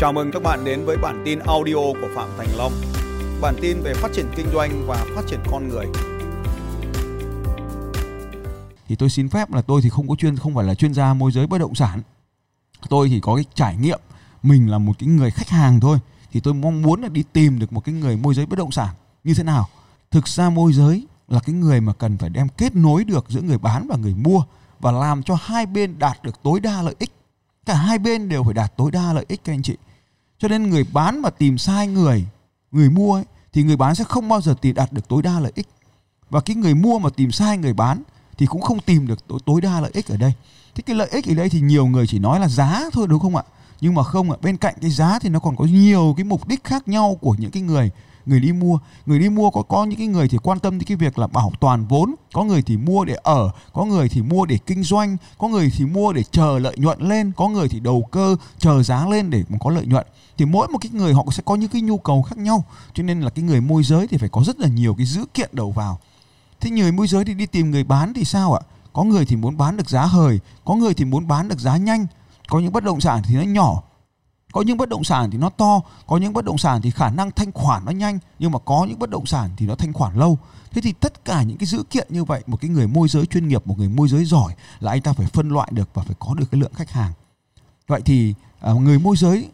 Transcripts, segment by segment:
Chào mừng các bạn đến với bản tin audio của Phạm Thành Long. Bản tin về phát triển kinh doanh và phát triển con người. Thì tôi xin phép là tôi thì không có chuyên, không phải là chuyên gia môi giới bất động sản. Tôi thì có cái trải nghiệm, mình là một cái người khách hàng thôi, thì tôi mong muốn là đi tìm được một cái người môi giới bất động sản như thế nào. Thực ra môi giới là cái người mà cần phải đem kết nối được giữa người bán và người mua và làm cho hai bên đạt được tối đa lợi ích. Cả hai bên đều phải đạt tối đa lợi ích, các anh chị cho nên người bán mà tìm sai người người mua ấy, thì người bán sẽ không bao giờ tìm đạt được tối đa lợi ích. Và cái người mua mà tìm sai người bán thì cũng không tìm được tối, tối đa lợi ích ở đây. Thế cái lợi ích ở đây thì nhiều người chỉ nói là giá thôi đúng không ạ? Nhưng mà không ạ bên cạnh cái giá thì nó còn có nhiều cái mục đích khác nhau của những cái người người đi mua. Người đi mua có có những cái người thì quan tâm đến cái việc là bảo toàn vốn. Có người thì mua để ở có người thì mua để kinh doanh có người thì mua để chờ lợi nhuận lên có người thì đầu cơ chờ giá lên để có lợi nhuận thì mỗi một cái người họ sẽ có những cái nhu cầu khác nhau. Cho nên là cái người môi giới thì phải có rất là nhiều cái dữ kiện đầu vào. Thế người môi giới thì đi tìm người bán thì sao ạ? Có người thì muốn bán được giá hời, có người thì muốn bán được giá nhanh. Có những bất động sản thì nó nhỏ, có những bất động sản thì nó to, có những bất động sản thì khả năng thanh khoản nó nhanh, nhưng mà có những bất động sản thì nó thanh khoản lâu. Thế thì tất cả những cái dữ kiện như vậy, một cái người môi giới chuyên nghiệp, một người môi giới giỏi là anh ta phải phân loại được và phải có được cái lượng khách hàng. Vậy thì ờ, người môi giới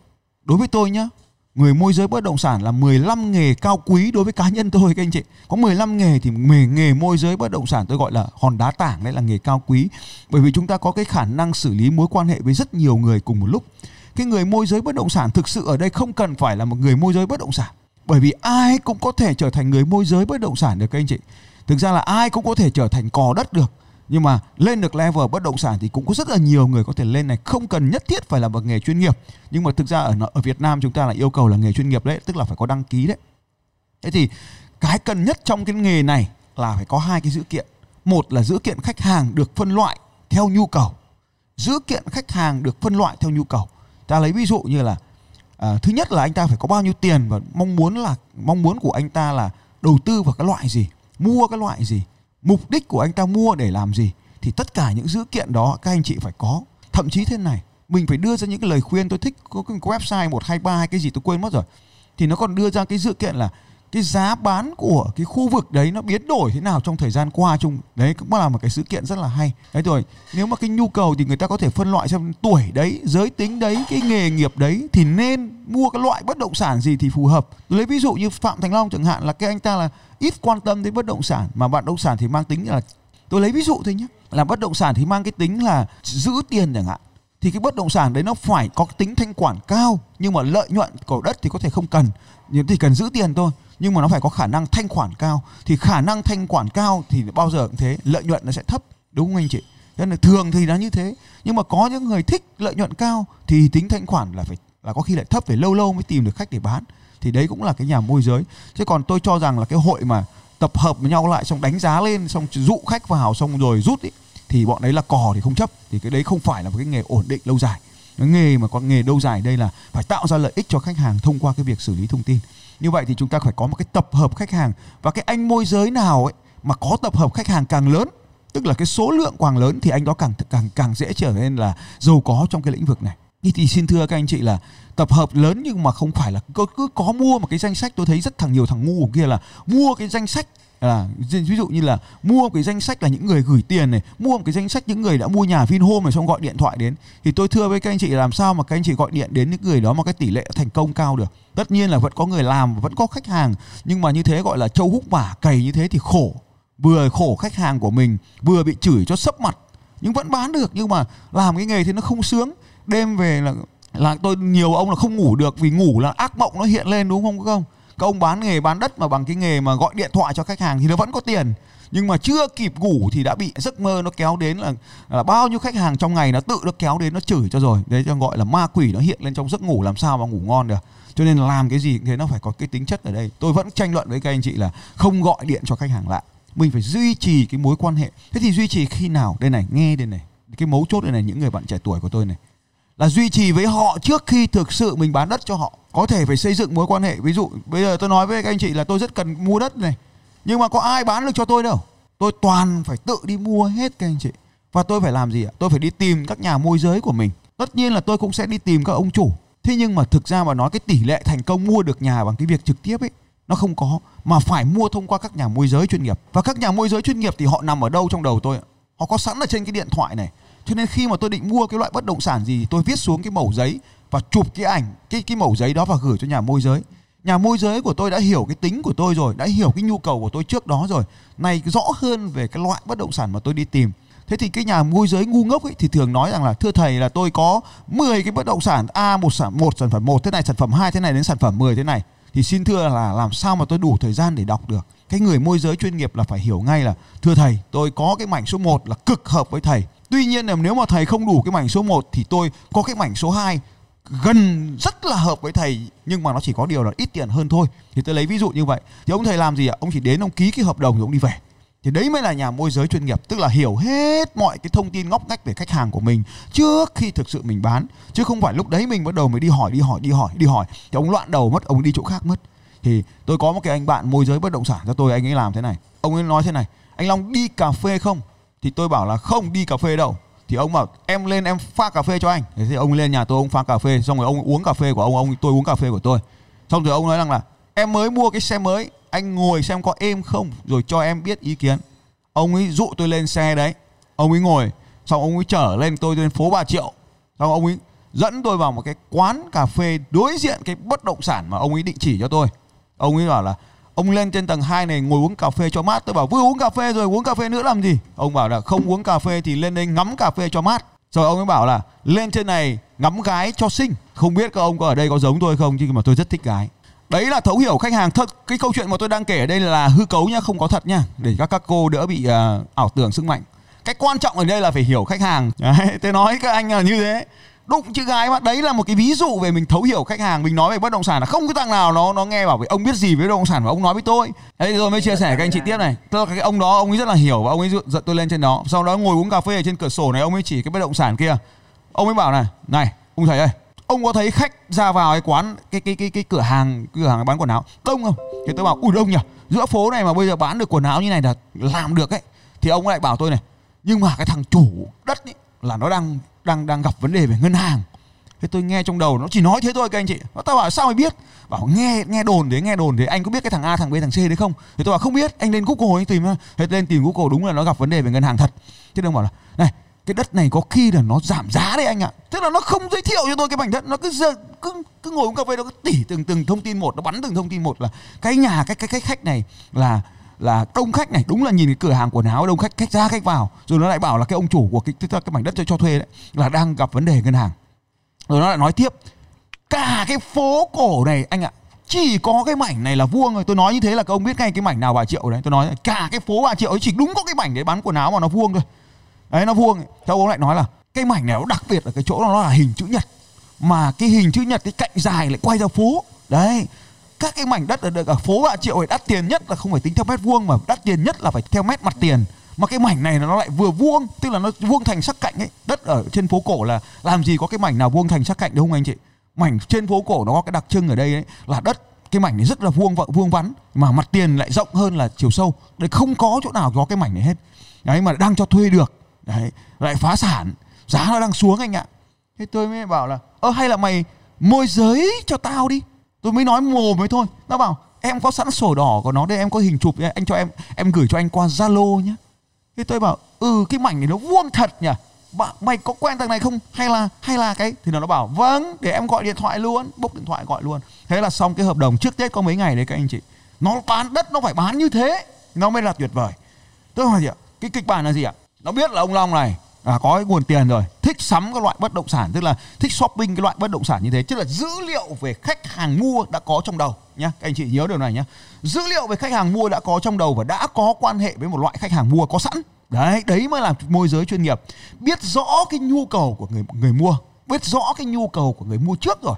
đối với tôi nhá, người môi giới bất động sản là 15 nghề cao quý đối với cá nhân tôi, các anh chị. Có 15 nghề thì nghề nghề môi giới bất động sản tôi gọi là hòn đá tảng đấy là nghề cao quý. Bởi vì chúng ta có cái khả năng xử lý mối quan hệ với rất nhiều người cùng một lúc. Cái người môi giới bất động sản thực sự ở đây không cần phải là một người môi giới bất động sản. Bởi vì ai cũng có thể trở thành người môi giới bất động sản được, các anh chị. Thực ra là ai cũng có thể trở thành cò đất được nhưng mà lên được level bất động sản thì cũng có rất là nhiều người có thể lên này không cần nhất thiết phải là một nghề chuyên nghiệp. Nhưng mà thực ra ở ở Việt Nam chúng ta là yêu cầu là nghề chuyên nghiệp đấy tức là phải có đăng ký đấy. Thế thì cái cần nhất trong cái nghề này là phải có hai cái dữ kiện. Một là dữ kiện khách hàng được phân loại theo nhu cầu. Dữ kiện khách hàng được phân loại theo nhu cầu. Ta lấy ví dụ như là à, thứ nhất là anh ta phải có bao nhiêu tiền và mong muốn là mong muốn của anh ta là đầu tư vào cái loại gì mua cái loại gì mục đích của anh ta mua để làm gì thì tất cả những dữ kiện đó các anh chị phải có. Thậm chí thế này, mình phải đưa ra những cái lời khuyên. Tôi thích có cái website một hai ba hay cái gì tôi quên mất rồi. Thì nó còn đưa ra cái dữ kiện là cái giá bán của cái khu vực đấy nó biến đổi thế nào trong thời gian qua chung? Đấy, cũng là một cái sự kiện rất là hay. Đấy rồi nếu mà cái nhu cầu thì người ta có thể phân loại xem tuổi đấy, giới tính đấy, cái nghề nghiệp đấy thì nên mua cái loại bất động sản gì thì phù hợp. Lấy ví dụ như phạm thành long chẳng hạn là cái anh ta là ít quan tâm đến bất động sản, mà bất động sản thì mang tính là, tôi lấy ví dụ thôi nhé là bất động sản thì mang cái tính là giữ tiền chẳng hạn, thì cái bất động sản đấy nó phải có tính thanh khoản cao, nhưng mà lợi nhuận của đất thì có thể không cần, nhưng thì cần giữ tiền thôi nhưng mà nó phải có khả năng thanh khoản cao. Thì khả năng thanh khoản cao thì bao giờ cũng thế lợi nhuận nó sẽ thấp đúng không anh chị? Nên là thường thì nó như thế. Nhưng mà có những người thích lợi nhuận cao thì tính thanh khoản là phải là có khi lại thấp phải lâu lâu mới tìm được khách để bán. Thì đấy cũng là cái nhà môi giới. Chứ còn tôi cho rằng là cái hội mà tập hợp với nhau lại xong đánh giá lên xong dụ khách vào xong rồi rút ý, thì bọn đấy là cò thì không chấp. Thì cái đấy không phải là một cái nghề ổn định lâu dài. Cái nghề mà con nghề lâu dài đây là phải tạo ra lợi ích cho khách hàng thông qua cái việc xử lý thông tin như vậy thì chúng ta phải có một cái tập hợp khách hàng. Và cái anh môi giới nào ấy mà có tập hợp khách hàng càng lớn tức là cái số lượng càng lớn thì anh đó càng càng càng dễ trở nên là giàu có trong cái lĩnh vực này. Thì, thì xin thưa các anh chị là tập hợp lớn nhưng mà không phải là cứ, cứ có mua một cái danh sách. Tôi thấy rất thằng nhiều thằng ngu kia là mua cái danh sách là, ví dụ như là mua một cái danh sách là những người gửi tiền này, mua một cái danh sách những người đã mua nhà Vinhome này, xong gọi điện thoại đến. Thì tôi thưa với các anh chị làm sao mà các anh chị gọi điện đến những người đó mà cái tỷ lệ thành công cao được. Tất nhiên là vẫn có người làm vẫn có khách hàng, nhưng mà như thế gọi là châu húc bả cày như thế thì khổ. Vừa khổ khách hàng của mình, vừa bị chửi cho sấp mặt, nhưng vẫn bán được. Nhưng mà làm cái nghề thì nó không sướng. Đêm về là là tôi, nhiều ông là không ngủ được vì ngủ là ác mộng nó hiện lên, đúng không các ông các ông bán nghề bán đất mà bằng cái nghề mà gọi điện thoại cho khách hàng thì nó vẫn có tiền. Nhưng mà chưa kịp ngủ thì đã bị giấc mơ nó kéo đến là, là bao nhiêu khách hàng trong ngày nó tự nó kéo đến nó chửi cho rồi. Đấy cho gọi là ma quỷ nó hiện lên trong giấc ngủ làm sao mà ngủ ngon được. Cho nên làm cái gì thế nó phải có cái tính chất ở đây. Tôi vẫn tranh luận với các anh chị là không gọi điện cho khách hàng lại. Mình phải duy trì cái mối quan hệ. Thế thì duy trì khi nào? Đây này nghe đây này. Cái mấu chốt đây này những người bạn trẻ tuổi của tôi này là duy trì với họ trước khi thực sự mình bán đất cho họ. Có thể phải xây dựng mối quan hệ. Ví dụ, bây giờ tôi nói với các anh chị là tôi rất cần mua đất này, nhưng mà có ai bán được cho tôi đâu. Tôi toàn phải tự đi mua hết các anh chị. Và tôi phải làm gì ạ? Tôi phải đi tìm các nhà môi giới của mình. Tất nhiên là tôi cũng sẽ đi tìm các ông chủ. Thế nhưng mà thực ra mà nói, cái tỷ lệ thành công mua được nhà bằng cái việc trực tiếp ấy, nó không có, mà phải mua thông qua các nhà môi giới chuyên nghiệp. Và các nhà môi giới chuyên nghiệp thì họ nằm ở đâu trong đầu tôi họ có sẵn ở trên cái điện thoại này cho nên khi mà tôi định mua cái loại bất động sản gì tôi viết xuống cái mẩu giấy và chụp cái ảnh, cái cái mẩu giấy đó và gửi cho nhà môi giới. Nhà môi giới của tôi đã hiểu cái tính của tôi rồi, đã hiểu cái nhu cầu của tôi trước đó rồi. Này, rõ hơn về cái loại bất động sản mà tôi đi tìm. Thế thì cái nhà môi giới ngu ngốc ấy thì thường nói rằng là, thưa thầy là tôi có 10 cái bất động sản, a, một sản một sản phẩm một, thế này sản phẩm hai, thế này đến sản phẩm 10 thế này. Thì xin thưa là làm sao mà tôi đủ thời gian để đọc được? Cái người môi giới chuyên nghiệp là phải hiểu ngay là, thưa thầy, tôi có cái mảnh số 1 là cực hợp với thầy tuy nhiên là nếu mà thầy không đủ cái mảnh số 1 thì tôi có cái mảnh số 2 gần rất là hợp với thầy, nhưng mà nó chỉ có điều là ít tiền hơn thôi. Thì tôi lấy ví dụ như vậy. Thì ông thầy làm gì ạ? Ông chỉ đến ông ký cái hợp đồng rồi ông đi về. Thì đấy mới là nhà môi giới chuyên nghiệp, tức là hiểu hết mọi cái thông tin ngóc ngách về khách hàng của mình trước khi thực sự mình bán. Chứ không phải lúc đấy mình bắt đầu mới đi hỏi đi hỏi đi hỏi đi hỏi. Thì ông loạn đầu mất, ông đi chỗ khác mất. Thì tôi có một cái anh bạn môi giới bất động sản cho tôi, anh ấy làm thế này. Ông ấy nói thế này, anh long đi cà phê không? Thì tôi bảo là không đi cà phê đâu. Thì ông bảo, em lên em pha cà phê cho anh. Thế thì ông lên nhà tôi, ông pha cà phê, xong rồi ông uống cà phê của ông ông, tôi uống cà phê của tôi. Xong rồi ông nói rằng là, em mới mua cái xe mới, anh ngồi xem có êm không, rồi cho em biết ý kiến. Ông ấy dụ tôi lên xe đấy, ông ấy ngồi, xong ông ấy chở lên tôi lên phố Bà Triệu. Xong ông ấy dẫn tôi vào một cái quán cà phê đối diện cái bất động sản mà ông ấy định chỉ cho tôi. Ông ấy bảo là ông lên trên tầng 2 này ngồi uống cà phê cho mát. Tôi bảo vừa uống cà phê rồi uống cà phê nữa làm gì? Ông bảo là không uống cà phê thì lên đây ngắm cà phê cho mát. Rồi ông ấy bảo là lên trên này ngắm gái cho xinh. Không biết các ông có ở đây có giống tôi không chứ mà tôi rất thích gái. Đấy là thấu hiểu khách hàng. Thật cái câu chuyện mà tôi đang kể ở đây là hư cấu nhá không có thật nhá để các các cô đỡ bị uh, ảo tưởng sức mạnh. Cái quan trọng ở đây là phải hiểu khách hàng. Đấy, tôi nói các anh là như thế đụng chữ gái mà. Đấy là một cái ví dụ về mình thấu hiểu khách hàng mình nói về bất động sản là không cái thằng nào nó nó nghe bảo với ông biết gì về bất động sản và ông nói với tôi. Đấy rồi mới chia sẻ các anh chị tiếp này. Tức là cái ông đó ông ấy rất là hiểu và ông ấy dẫn tôi lên trên đó. Sau đó ngồi uống cà phê ở trên cửa sổ này ông ấy chỉ cái bất động sản kia. Ông ấy bảo này này ông thầy ơi ông có thấy khách ra vào cái quán cái cái cái cái cửa hàng cửa hàng bán quần áo đông không? Thì tôi bảo ui đông nhỉ. Giữa phố này mà bây giờ bán được quần áo như này là làm được ấy. Thì ông lại bảo tôi này nhưng mà cái thằng chủ đất ấy, là nó đang đang đang gặp vấn đề về ngân hàng. Thế tôi nghe trong đầu nó chỉ nói thế thôi các anh chị. Nó tao bảo, sao mày biết? Bảo, nghe nghe đồn thế, nghe đồn thế. Anh có biết cái thằng a, thằng b, thằng c đấy không? Thì tôi bảo, không biết. Anh lên google anh tìm thế lên tìm google, đúng là nó gặp vấn đề về ngân hàng thật. Thế ông bảo là, này, cái đất này có khi là nó giảm giá đấy anh ạ. Tức là nó không giới thiệu cho tôi cái mảnh đất. Nó cứ giờ, cứ cứ ngồi uống cà phê, nó cứ tỉ từng từng thông tin một, nó bắn từng thông tin một là cái nhà, cái cái cái khách này là là đông khách này đúng là nhìn cái cửa hàng quần áo đông khách khách ra khách vào rồi nó lại bảo là cái ông chủ của cái cái, cái mảnh đất cho cho thuê đấy là đang gặp vấn đề ngân hàng. Rồi nó lại nói tiếp cả cái phố cổ này anh ạ chỉ có cái mảnh này là vuông rồi tôi nói như thế là các ông biết ngay cái mảnh nào vài triệu đấy. Tôi nói cả cái phố vài triệu ấy chỉ đúng có cái mảnh để bán quần áo mà nó vuông thôi. Đấy nó vuông. Theo ông lại nói là cái mảnh này nó đặc biệt ở cái chỗ nó là hình chữ nhật. Mà cái hình chữ nhật cái cạnh dài lại quay ra phố. Đấy các cái mảnh đất ở, ở phố Bà Triệu ấy đắt tiền nhất là không phải tính theo mét vuông mà đắt tiền nhất là phải theo mét mặt tiền. Mà cái mảnh này nó lại vừa vuông tức là nó vuông thành sắc cạnh ấy. Đất ở trên phố cổ là làm gì có cái mảnh nào vuông thành sắc cạnh đúng không anh chị? Mảnh trên phố cổ nó có cái đặc trưng ở đây ấy, là đất cái mảnh này rất là vuông vuông vắn mà mặt tiền lại rộng hơn là chiều sâu. Đấy không có chỗ nào có cái mảnh này hết. Đấy mà đang cho thuê được. Đấy lại phá sản giá nó đang xuống anh ạ. Thế tôi mới bảo là ơ hay là mày môi giới cho tao đi tôi mới nói mồm mới thôi. Nó bảo, em có sẵn sổ đỏ của nó đây, em có hình chụp anh cho em em gửi cho anh qua zalo nhé thế tôi bảo ừ cái mảnh này nó vuông thật nhỉ? Bạn, mày có quen thằng này không? Hay là hay là cái thì nó nó bảo vâng để em gọi điện thoại luôn bốc điện thoại gọi luôn. Thế là xong cái hợp đồng. Trước tết có mấy ngày đấy các anh chị. Nó bán đất nó phải bán như thế. Nó mới là tuyệt vời. Tôi hỏi gì ạ, cái kịch bản là gì ạ? Nó biết là ông long này à, có cái nguồn tiền rồi. Thích sắm các loại bất động sản tức là thích shopping cái loại bất động sản như thế tức là dữ liệu về khách hàng mua đã có trong đầu nhá. Các anh chị nhớ điều này nhá. Dữ liệu về khách hàng mua đã có trong đầu và đã có quan hệ với một loại khách hàng mua có sẵn. Đấy đấy mới là môi giới chuyên nghiệp. Biết rõ cái nhu cầu của người người mua biết rõ cái nhu cầu của người mua trước rồi.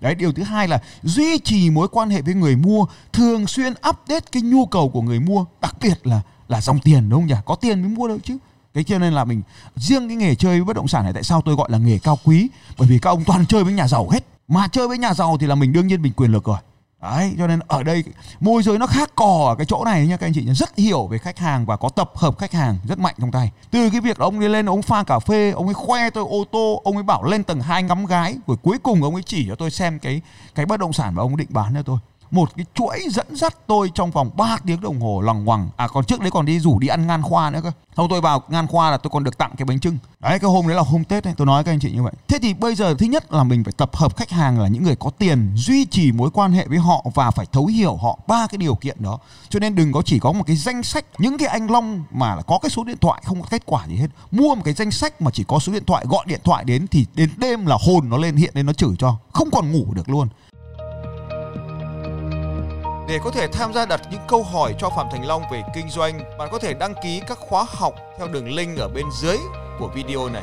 Đấy, điều thứ hai là duy trì mối quan hệ với người mua, thường xuyên update cái nhu cầu của người mua, đặc biệt là là dòng tiền đúng không nhỉ? Có tiền mới mua được chứ thế cho nên là mình riêng cái nghề chơi bất động sản này tại sao tôi gọi là nghề cao quý bởi vì các ông toàn chơi với nhà giàu hết mà chơi với nhà giàu thì là mình đương nhiên mình quyền lực rồi Đấy, cho nên ở đây môi giới nó khác cò ở cái chỗ này nha các anh chị. Rất hiểu về khách hàng và có tập hợp khách hàng rất mạnh trong tay. Từ cái việc ông đi lên ông pha cà phê, ông ấy khoe tôi ô tô, ông ấy bảo lên tầng 2 ngắm gái, rồi cuối cùng ông ấy chỉ cho tôi xem cái cái bất động sản mà ông ấy định bán cho tôi một cái chuỗi dẫn dắt tôi trong vòng 3 tiếng đồng hồ lòng ngoằng. À còn trước đấy còn đi rủ đi ăn ngan khoa nữa cơ. Sau tôi vào ngan khoa là tôi còn được tặng cái bánh trưng. Đấy, cái hôm đấy là hôm tết đấy, tôi nói các anh chị như vậy. Thế thì bây giờ thứ nhất là mình phải tập hợp khách hàng là những người có tiền, duy trì mối quan hệ với họ và phải thấu hiểu họ. Ba cái điều kiện đó. Cho nên đừng có chỉ có một cái danh sách, những cái anh long mà là có cái số điện thoại không có kết quả gì hết. Mua một cái danh sách mà chỉ có số điện thoại, gọi điện thoại đến thì đến đêm là hồn nó lên, hiện lên nó chửi cho. Không còn ngủ được luôn để có thể tham gia đặt những câu hỏi cho Phạm Thành Long về kinh doanh, bạn có thể đăng ký các khóa học theo đường link ở bên dưới của video này.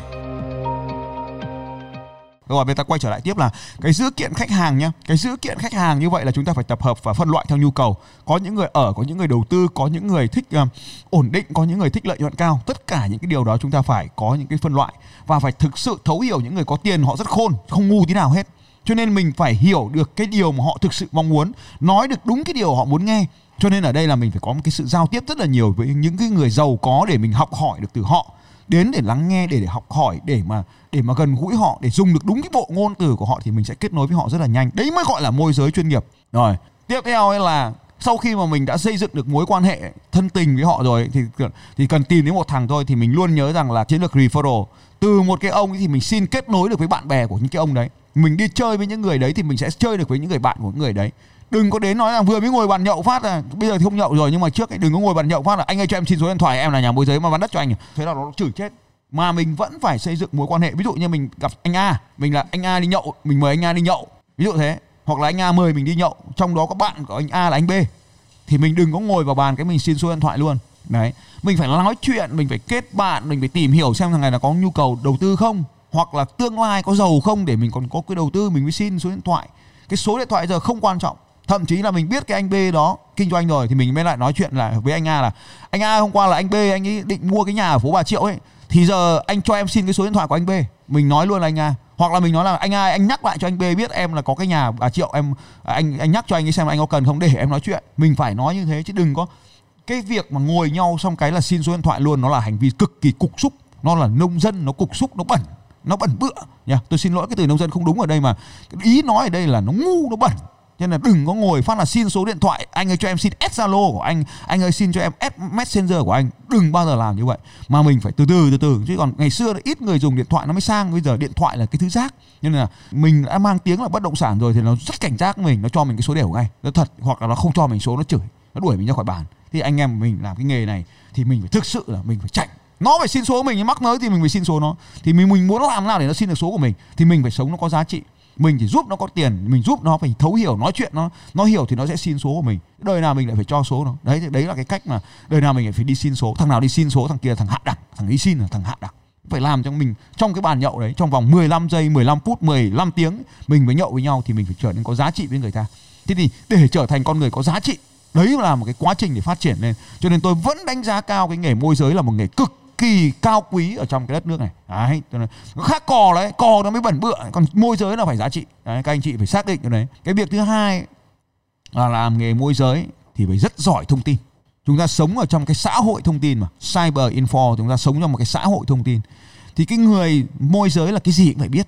Vâng Rồi bây ta quay trở lại tiếp là cái dữ kiện khách hàng nhá. Cái dữ kiện khách hàng như vậy là chúng ta phải tập hợp và phân loại theo nhu cầu. Có những người ở, có những người đầu tư, có những người thích uh, ổn định, có những người thích lợi nhuận cao. Tất cả những cái điều đó chúng ta phải có những cái phân loại và phải thực sự thấu hiểu những người có tiền họ rất khôn, không ngu tí nào hết cho nên mình phải hiểu được cái điều mà họ thực sự mong muốn, nói được đúng cái điều họ muốn nghe. Cho nên ở đây là mình phải có một cái sự giao tiếp rất là nhiều với những cái người giàu có để mình học hỏi được từ họ. Đến để lắng nghe, để để học hỏi, để mà để mà gần gũi họ, để dùng được đúng cái bộ ngôn từ của họ thì mình sẽ kết nối với họ rất là nhanh. Đấy mới gọi là môi giới chuyên nghiệp. Rồi, tiếp theo ấy là sau khi mà mình đã xây dựng được mối quan hệ thân tình với họ rồi thì thì cần tìm đến một thằng thôi thì mình luôn nhớ rằng là chiến lược referral. Từ một cái ông thì mình xin kết nối được với bạn bè của những cái ông đấy mình đi chơi với những người đấy thì mình sẽ chơi được với những người bạn của những người đấy. Đừng có đến nói là vừa mới ngồi bàn nhậu phát là bây giờ thì không nhậu rồi nhưng mà trước ấy, đừng có ngồi bàn nhậu phát là anh ơi cho em xin số điện thoại em là nhà môi giới mà bán đất cho anh thế là nó chửi chết. Mà mình vẫn phải xây dựng mối quan hệ. Ví dụ như mình gặp anh A mình là anh A đi nhậu mình mời anh A đi nhậu. Ví dụ thế. Hoặc là anh A mời mình đi nhậu trong đó có bạn của anh A là anh B. Thì mình đừng có ngồi vào bàn cái mình xin số điện thoại luôn. Đấy. Mình phải nói chuyện mình phải kết bạn mình phải tìm hiểu xem thằng này là có nhu cầu đầu tư không hoặc là tương lai có giàu không để mình còn có cái đầu tư, mình mới xin số điện thoại. Cái số điện thoại giờ không quan trọng. Thậm chí là mình biết cái anh B đó kinh doanh rồi thì mình mới lại nói chuyện là với anh A là, anh A, hôm qua là anh B, anh ấy định mua cái nhà ở phố Bà Triệu ấy, thì giờ anh cho em xin cái số điện thoại của anh B. Mình nói luôn là anh A. Hoặc là mình nói là, anh A, anh nhắc lại cho anh B biết em là có cái nhà Bà Triệu, em, anh anh nhắc cho anh ấy xem anh có cần không để em nói chuyện. Mình phải nói như thế chứ đừng có. Cái việc mà ngồi nhau xong cái là xin số điện thoại luôn, nó là hành vi cực kỳ cục xúc. Nó là nông dân, nó cục xúc, nó bẩn nó bẩn bựa. Nha, tôi xin lỗi cái từ nông dân không đúng ở đây mà ý nói ở đây là nó ngu, nó bẩn. Cho nên là đừng có ngồi phát là xin số điện thoại, anh ơi cho em xin S Zalo của anh anh ơi xin cho em S Messenger của anh. Đừng bao giờ làm như vậy. Mà mình phải từ từ từ từ. Chứ còn ngày xưa là ít người dùng điện thoại nó mới sang, bây giờ điện thoại là cái thứ rác. Nên là mình đã mang tiếng là bất động sản rồi thì nó rất cảnh giác mình, nó cho mình cái số đều ngay. Nó thật, hoặc là nó không cho mình số, nó chửi, nó đuổi mình ra khỏi bàn. Thì anh em mình làm cái nghề này thì mình phải thực sự là mình phải chạy nó phải xin số mình mắc mới thì mình phải xin số nó. Thì mình mình muốn làm nào để nó xin được số của mình, thì mình phải sống nó có giá trị. Mình chỉ giúp nó có tiền, mình giúp nó phải thấu hiểu, nói chuyện nó nó hiểu thì nó sẽ xin số của mình. Đời nào mình lại phải cho số nó? Đấy đấy là cái cách mà đời nào mình lại phải đi xin số. Thằng nào đi xin số, thằng kia thằng hạ đẳng, thằng đi xin là thằng hạ đẳng. Phải làm cho mình trong cái bàn nhậu đấy, trong vòng 15 giây 15 phút 15 tiếng, mình mới nhậu với nhau thì mình phải trở nên có giá trị với người ta. Thế thì để trở thành con người có giá trị, đấy là một cái quá trình để phát triển lên. Cho nên tôi vẫn đánh giá cao cái nghề môi giới là một nghề cực kỳ cao quý ở trong cái đất nước này. Đấy nó khác cò đấy cò nó mới bẩn bựa còn môi giới là phải giá trị. Đấy, các anh chị phải xác định cái đấy. Cái việc thứ hai là làm nghề môi giới thì phải rất giỏi thông tin. Chúng ta sống ở trong cái xã hội thông tin mà cyber info chúng ta sống trong một cái xã hội thông tin. Thì cái người môi giới là cái gì cũng phải biết.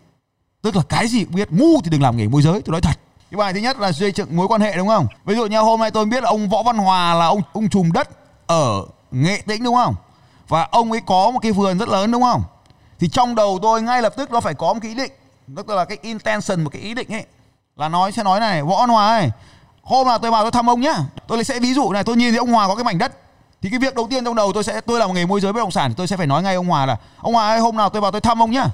Tức là cái gì cũng biết ngu thì đừng làm nghề môi giới tôi nói thật. Cái bài thứ nhất là xây dựng mối quan hệ đúng không? Ví dụ như hôm nay tôi biết là ông võ văn hòa là ông ông trùm đất ở nghệ tĩnh đúng không? Và ông ấy có một cái vườn rất lớn, đúng không? Thì trong đầu tôi ngay lập tức nó phải có một cái ý định tức là cái intention, một cái ý định ấy, là nói, sẽ nói này, võ hòa hôm nào tôi vào tôi thăm ông nhá. Tôi sẽ ví dụ này, tôi nhìn thấy ông hòa có cái mảnh đất. Thì cái việc đầu tiên trong đầu tôi sẽ, tôi là một người môi giới bất động sản, tôi sẽ phải nói ngay ông hòa là, ông hòa ơi, hôm nào tôi vào tôi thăm ông nhá.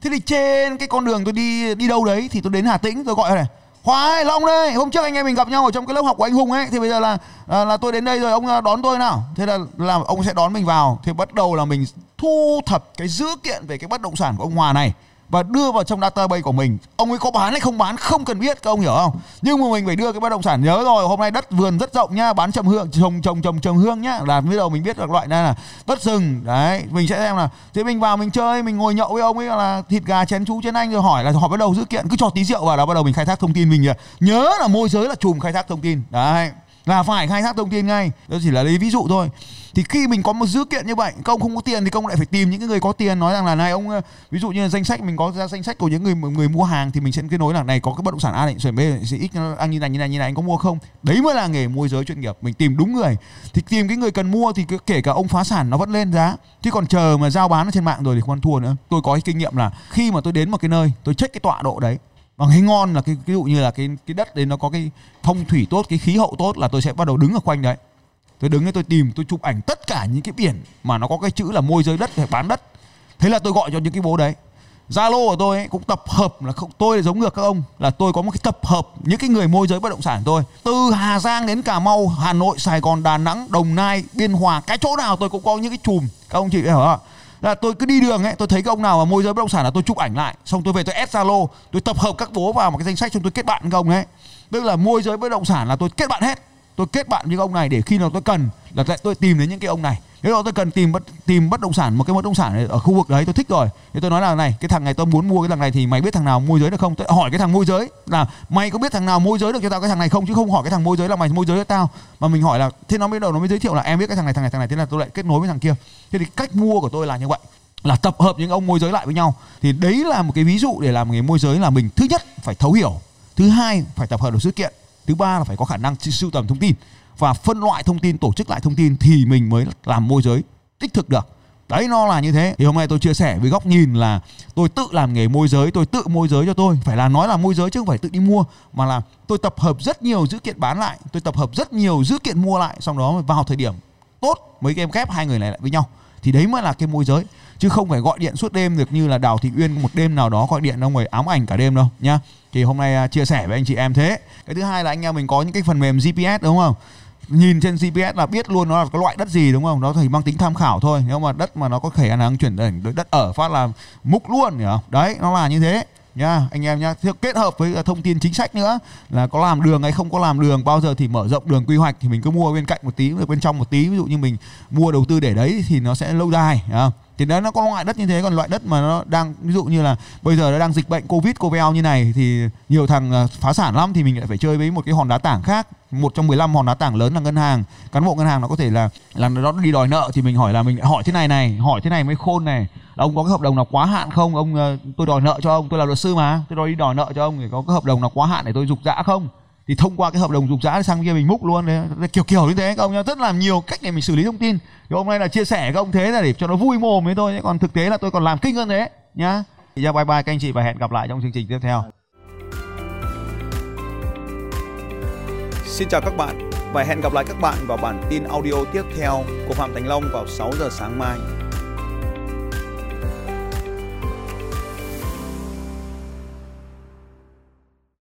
Thế thì trên cái con đường tôi đi đi đâu đấy thì tôi đến hà tĩnh, tôi gọi này Khoái Long đây. Hôm trước anh em mình gặp nhau ở trong cái lớp học của anh Hùng ấy thì bây giờ là là, là tôi đến đây rồi ông à, đón tôi nào. Thế là là ông sẽ đón mình vào. Thì bắt đầu là mình thu thập cái dữ kiện về cái bất động sản của ông Hòa này và đưa vào trong database của mình. Ông ấy có bán hay không bán không cần biết, các ông hiểu không? Nhưng mà mình phải đưa cái bất động sản, nhớ rồi, hôm nay đất vườn rất rộng nhá, bán trồng hương, trồng trồng trồng trồng hương nhá. Là biết đầu mình biết được loại này là đất rừng. Đấy, mình sẽ xem là thế mình vào mình chơi, mình ngồi nhậu với ông ấy là thịt gà chén chú chén anh rồi hỏi là họ bắt đầu dữ kiện, cứ cho tí rượu vào là bắt đầu mình khai thác thông tin mình nhớ là môi giới là chùm khai thác thông tin. Đấy là phải khai thác thông tin ngay. Đó chỉ là lấy ví dụ thôi. Thì khi mình có một dữ kiện như vậy công không có tiền thì công lại phải tìm những người có tiền nói rằng là này, ông ờ, ví dụ như là danh sách, mình có ra danh sách của những người người mua hàng thì mình sẽ kết nối là này, có cái bất động sản A định rồi B sẽ ít anh như này như này như này, anh có mua không? Đấy mới là nghề môi giới chuyên nghiệp, mình tìm đúng người. Thì tìm cái người cần mua thì kể cả ông phá sản nó vẫn lên giá. Chứ còn chờ mà giao bán ở trên mạng rồi thì không ăn thua nữa. Tôi có cái kinh nghiệm là khi mà tôi đến một cái nơi, tôi check cái tọa độ đấy và cái ngon là cái ví dụ như là cái cái đất đấy nó có cái thông thủy tốt cái khí hậu tốt là tôi sẽ bắt đầu đứng ở quanh đấy. Tôi đứng đấy tôi tìm tôi chụp ảnh tất cả những cái biển mà nó có cái chữ là môi giới đất hay bán đất. Thế là tôi gọi cho những cái bố đấy. Zalo của tôi ấy, cũng tập hợp là không tôi là giống ngược các ông là tôi có một cái tập hợp những cái người môi giới bất động sản tôi từ Hà Giang đến Cà Mau Hà Nội Sài Gòn Đà Nẵng Đồng Nai Biên Hòa cái chỗ nào tôi cũng có những cái chùm. Các ông chị hiểu không là tôi cứ đi đường ấy, tôi thấy cái ông nào mà môi giới bất động sản là tôi chụp ảnh lại, xong tôi về tôi add zalo, tôi tập hợp các bố vào một cái danh sách xong tôi kết bạn với ông ấy. Tức là môi giới bất động sản là tôi kết bạn hết. Tôi kết bạn với ông này để khi nào tôi cần là tôi tìm đến những cái ông này nếu tôi cần tìm bất tìm bất động sản, một cái bất động sản ở khu vực đấy, tôi thích rồi. Thì tôi nói là này, cái thằng này tôi muốn mua cái thằng này thì mày biết thằng nào môi giới được không? Tôi hỏi cái thằng môi giới là, mày có biết thằng nào môi giới được cho tao cái thằng này không? Chứ không hỏi cái thằng môi giới là mày môi giới cho tao. Mà mình hỏi là, thế nó mới đầu nó mới giới thiệu là em biết cái thằng này thằng này thằng này. Thế là tôi lại kết nối với thằng kia. Thế thì cách mua của tôi là như vậy. Là tập hợp những ông môi giới lại với nhau. Thì đấy là một cái ví dụ để làm nghề môi giới là mình thứ nhất phải thấu hiểu, thứ hai phải tập hợp được sự kiện, thứ ba là phải có khả năng sưu tầm thông tin và phân loại thông tin, tổ chức lại thông tin thì mình mới làm môi giới tích thực được. Đấy, nó là như thế. Thì hôm nay tôi chia sẻ với góc nhìn là tôi tự làm nghề môi giới, tôi tự môi giới cho tôi. Phải là nói là môi giới chứ không phải tự đi mua, mà là tôi tập hợp rất nhiều dữ kiện bán lại, tôi tập hợp rất nhiều dữ kiện mua lại, xong đó vào thời điểm tốt, mấy game em ghép hai người này lại với nhau. Thì đấy mới là cái môi giới, chứ không phải gọi điện suốt đêm được như là đào thị uyên một đêm nào đó gọi điện đâu người ám ảnh cả đêm đâu, nhá. Thì hôm nay à, chia sẻ với anh chị em thế. Cái thứ hai là anh em mình có những cái phần mềm gps đúng không? Nhìn trên GPS là biết luôn nó là cái loại đất gì, đúng không? Nó chỉ mang tính tham khảo thôi. Nếu mà đất mà nó có khả năng chuyển đổi đất ở phát là múc luôn, hiểu không? Đấy, nó là như thế nha anh em nhá kết hợp với à, thông tin chính sách nữa, là có làm đường hay không có làm đường, bao giờ thì mở rộng đường quy hoạch thì mình cứ mua bên cạnh một tí, bên trong một tí. Ví dụ như mình mua đầu tư để đấy thì nó sẽ lâu dài không? Thì đó nó có loại đất như thế, còn loại đất mà nó đang, ví dụ như là bây giờ nó đang dịch bệnh covid covid như này thì nhiều thằng à, phá sản lắm thì mình lại phải chơi với một cái hòn đá tảng khác. Một trong 15 hòn đá tảng lớn là ngân hàng. Cán bộ ngân hàng nó có thể là là nó đi đòi nợ thì mình hỏi là mình hỏi thế này này, hỏi thế này mới khôn này. Là ông có cái hợp đồng nào quá hạn không? Ông à, tôi đòi nợ cho ông, tôi là luật sư mà, tôi đòi đi đòi nợ cho ông thì có cái hợp đồng nào quá hạn để tôi dục dã không? Thì thông qua cái hợp đồng dục dã sang kia mình múc luôn đấy. Kiểu kiểu như thế các ông nhá. Rất là nhiều cách để mình xử lý thông tin. Thì hôm nay là chia sẻ các ông thế là để cho nó vui mồm với tôi còn thực tế là tôi còn làm kinh hơn thế, nhá. Thì bye bye các anh chị và hẹn gặp lại trong chương trình tiếp theo. Xin chào các bạn và hẹn gặp lại các bạn vào bản tin audio tiếp theo của Phạm Thành Long vào 6 giờ sáng mai.